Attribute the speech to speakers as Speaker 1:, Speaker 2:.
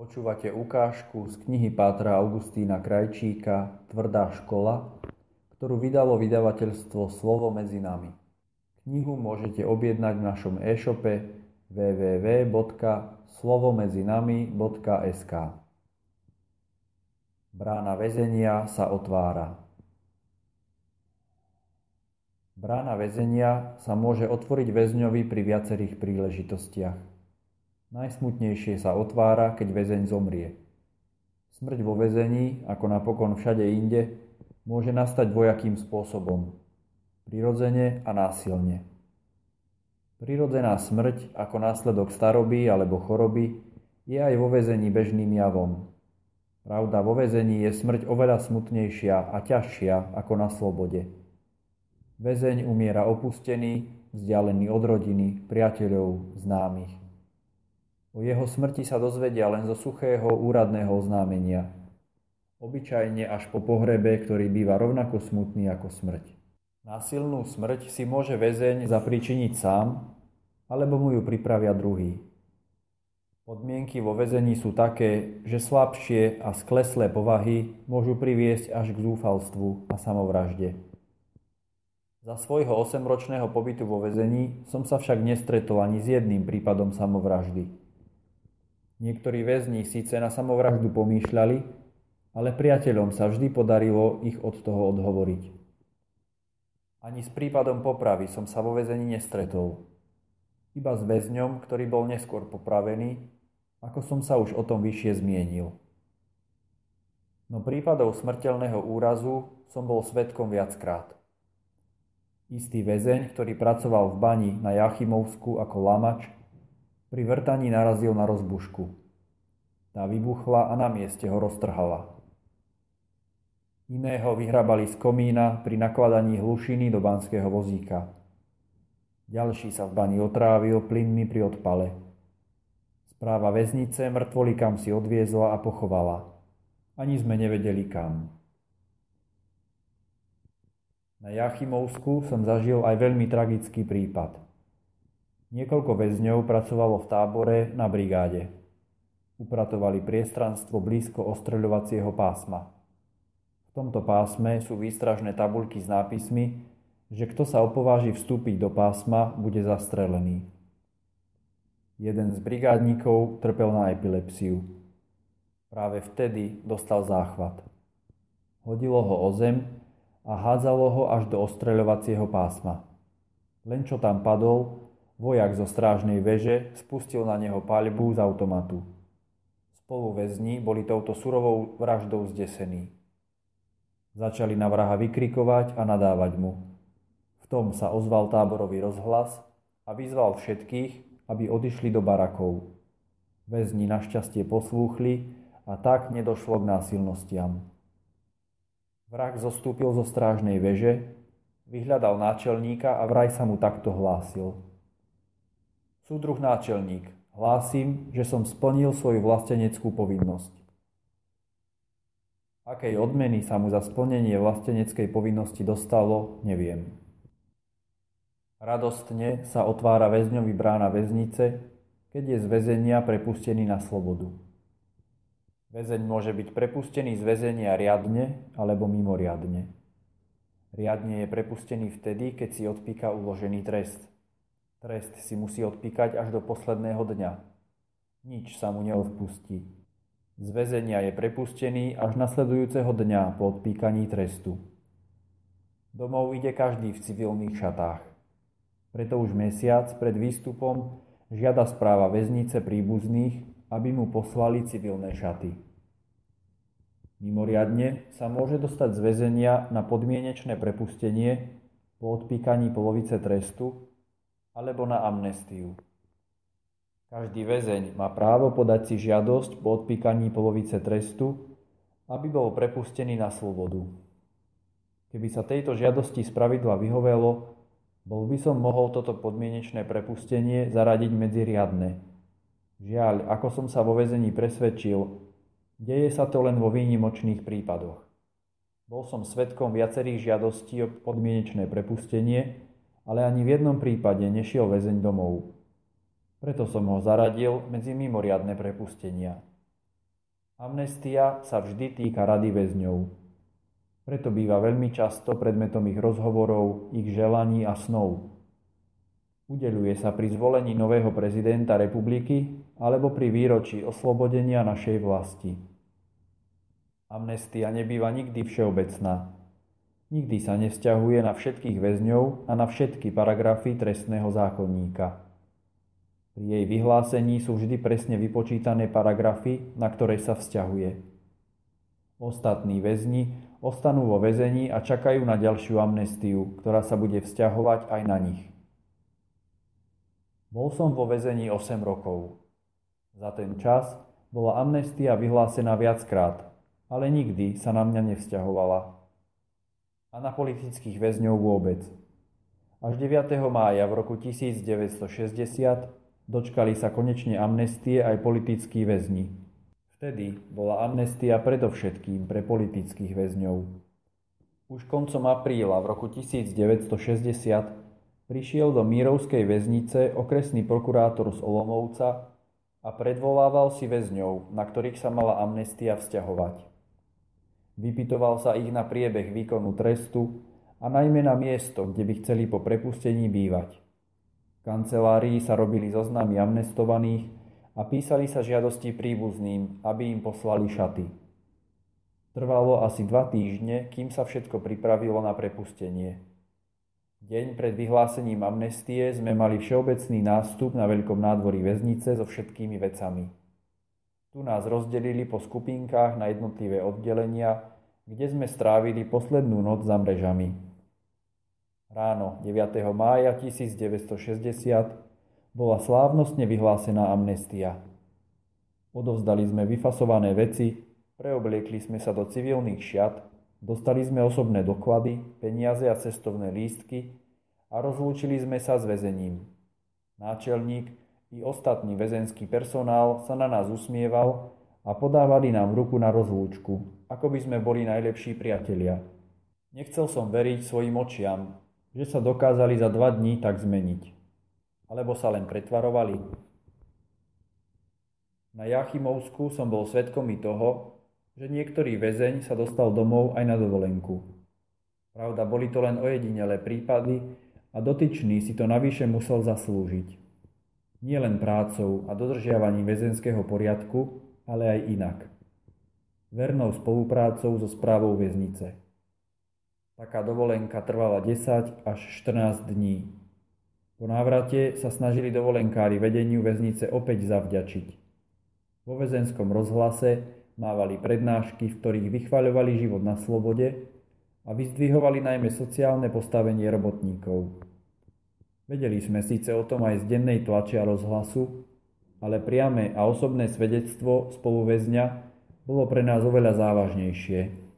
Speaker 1: Počúvate ukážku z knihy Pátra Augustína Krajčíka Tvrdá škola, ktorú vydalo vydavateľstvo Slovo medzi nami. Knihu môžete objednať v našom e-shope www.slovomedzinami.sk Brána väzenia sa otvára. Brána väzenia sa môže otvoriť väzňovi pri viacerých príležitostiach. Najsmutnejšie sa otvára, keď väzeň zomrie. Smrť vo väzení, ako napokon všade inde, môže nastať dvojakým spôsobom. Prirodzene a násilne. Prirodzená smrť ako následok staroby alebo choroby je aj vo väzení bežným javom. Pravda, vo väzení je smrť oveľa smutnejšia a ťažšia ako na slobode. Väzeň umiera opustený, vzdialený od rodiny, priateľov, známych. O jeho smrti sa dozvedia len zo suchého úradného oznámenia. Obyčajne až po pohrebe, ktorý býva rovnako smutný ako smrť. Násilnú smrť si môže väzeň zapríčiniť sám, alebo mu ju pripravia druhý. Podmienky vo väzení sú také, že slabšie a skleslé povahy môžu priviesť až k zúfalstvu a samovražde. Za svojho 8-ročného pobytu vo väzení som sa však nestretol ani s jedným prípadom samovraždy. Niektorí väzni síce na samovraždu pomýšľali, ale priateľom sa vždy podarilo ich od toho odhovoriť. Ani s prípadom popravy som sa vo väzení nestretol. Iba s väzňom, ktorý bol neskôr popravený, ako som sa už o tom vyššie zmienil. No prípadov smrteľného úrazu som bol svetkom viackrát. Istý väzeň, ktorý pracoval v bani na Jachimovsku ako lamač, pri vrtaní narazil na rozbušku. Tá vybuchla a na mieste ho roztrhala. Iného vyhrabali z komína pri nakladaní hlušiny do banského vozíka. Ďalší sa v bani otrávil plynmi pri odpale. Správa väznice mŕtvoli kam si odviezla a pochovala. Ani sme nevedeli kam. Na Jachimovsku som zažil aj veľmi tragický prípad – Niekoľko väzňov pracovalo v tábore na brigáde. Upratovali priestranstvo blízko ostreľovacieho pásma. V tomto pásme sú výstražné tabulky s nápismi, že kto sa opováži vstúpiť do pásma, bude zastrelený. Jeden z brigádnikov trpel na epilepsiu. Práve vtedy dostal záchvat. Hodilo ho o zem a hádzalo ho až do ostreľovacieho pásma. Len čo tam padol, Vojak zo strážnej veže spustil na neho paľbu z automatu. Spoluväzni boli touto surovou vraždou zdesení. Začali na vraha vykrikovať a nadávať mu. V tom sa ozval táborový rozhlas a vyzval všetkých, aby odišli do barakov. Väzni našťastie poslúchli a tak nedošlo k násilnostiam. Vrah zostúpil zo strážnej veže, vyhľadal náčelníka a vraj sa mu takto hlásil – Súdruh náčelník, hlásim, že som splnil svoju vlasteneckú povinnosť. Akej odmeny sa mu za splnenie vlasteneckej povinnosti dostalo, neviem. Radostne sa otvára väzňový brána väznice, keď je z väzenia prepustený na slobodu. Väzeň môže byť prepustený z väzenia riadne alebo mimoriadne. Riadne je prepustený vtedy, keď si odpíka uložený trest. Trest si musí odpíkať až do posledného dňa. Nič sa mu neodpustí. Z väzenia je prepustený až nasledujúceho dňa po odpíkaní trestu. Domov ide každý v civilných šatách. Preto už mesiac pred výstupom žiada správa väznice príbuzných, aby mu poslali civilné šaty. Mimoriadne sa môže dostať z väzenia na podmienečné prepustenie po odpíkaní polovice trestu alebo na amnestiu. Každý väzeň má právo podať si žiadosť po odpíkaní polovice trestu, aby bol prepustený na slobodu. Keby sa tejto žiadosti spravidla vyhovelo, bol by som mohol toto podmienečné prepustenie zaradiť medzi riadne. Žiaľ, ako som sa vo väzení presvedčil, deje sa to len vo výnimočných prípadoch. Bol som svetkom viacerých žiadostí o podmienečné prepustenie, ale ani v jednom prípade nešiel väzeň domov. Preto som ho zaradil medzi mimoriadne prepustenia. Amnestia sa vždy týka rady väzňov. Preto býva veľmi často predmetom ich rozhovorov, ich želaní a snov. Udeluje sa pri zvolení nového prezidenta republiky alebo pri výročí oslobodenia našej vlasti. Amnestia nebýva nikdy všeobecná. Nikdy sa nevzťahuje na všetkých väzňov a na všetky paragrafy trestného zákonníka. Pri jej vyhlásení sú vždy presne vypočítané paragrafy, na ktoré sa vzťahuje. Ostatní väzni ostanú vo väzení a čakajú na ďalšiu amnestiu, ktorá sa bude vzťahovať aj na nich. Bol som vo väzení 8 rokov. Za ten čas bola amnestia vyhlásená viackrát, ale nikdy sa na mňa nevzťahovala. A na politických väzňov vôbec. Až 9. mája v roku 1960 Dočkali sa konečne amnestie aj politickí väzni. Vtedy bola amnestia predovšetkým pre politických väzňov. Už koncom apríla v roku 1960 prišiel do Mírovskej väznice okresný prokurátor z Olomovca a predvolával si väzňov, na ktorých sa mala amnestia vzťahovať. Vypitoval sa ich na priebeh výkonu trestu a najmä na miesto, kde by chceli po prepustení bývať kancelárii sa robili zoznamy amnestovaných a písali sa žiadosti príbuzným, aby im poslali šaty. Trvalo asi dva týždne, kým sa všetko pripravilo na prepustenie. Deň pred vyhlásením amnestie sme mali všeobecný nástup na veľkom nádvorí väznice so všetkými vecami. Tu nás rozdelili po skupinkách na jednotlivé oddelenia, kde sme strávili poslednú noc za mrežami. Ráno 9. mája 1960 bola slávnostne vyhlásená amnestia. Odovzdali sme vyfasované veci, preobliekli sme sa do civilných šiat, dostali sme osobné doklady, peniaze a cestovné lístky a rozlúčili sme sa s väzením. Náčelník i ostatný väzenský personál sa na nás usmieval a podávali nám ruku na rozlúčku, ako by sme boli najlepší priatelia. Nechcel som veriť svojim očiam, že sa dokázali za dva dní tak zmeniť. Alebo sa len pretvarovali. Na Jachimovsku som bol svetkom i toho, že niektorý väzeň sa dostal domov aj na dovolenku. Pravda, boli to len ojedinelé prípady a dotyčný si to navyše musel zaslúžiť. Nie len prácou a dodržiavaním väzenského poriadku, ale aj inak. Vernou spoluprácou so správou väznice. Taká dovolenka trvala 10 až 14 dní. Po návrate sa snažili dovolenkári vedeniu väznice opäť zavďačiť. Vo väzenskom rozhlase mávali prednášky, v ktorých vychvaľovali život na slobode a vyzdvihovali najmä sociálne postavenie robotníkov. Vedeli sme síce o tom aj z dennej tlači a rozhlasu, ale priame a osobné svedectvo spoluväzňa bolo pre nás oveľa závažnejšie.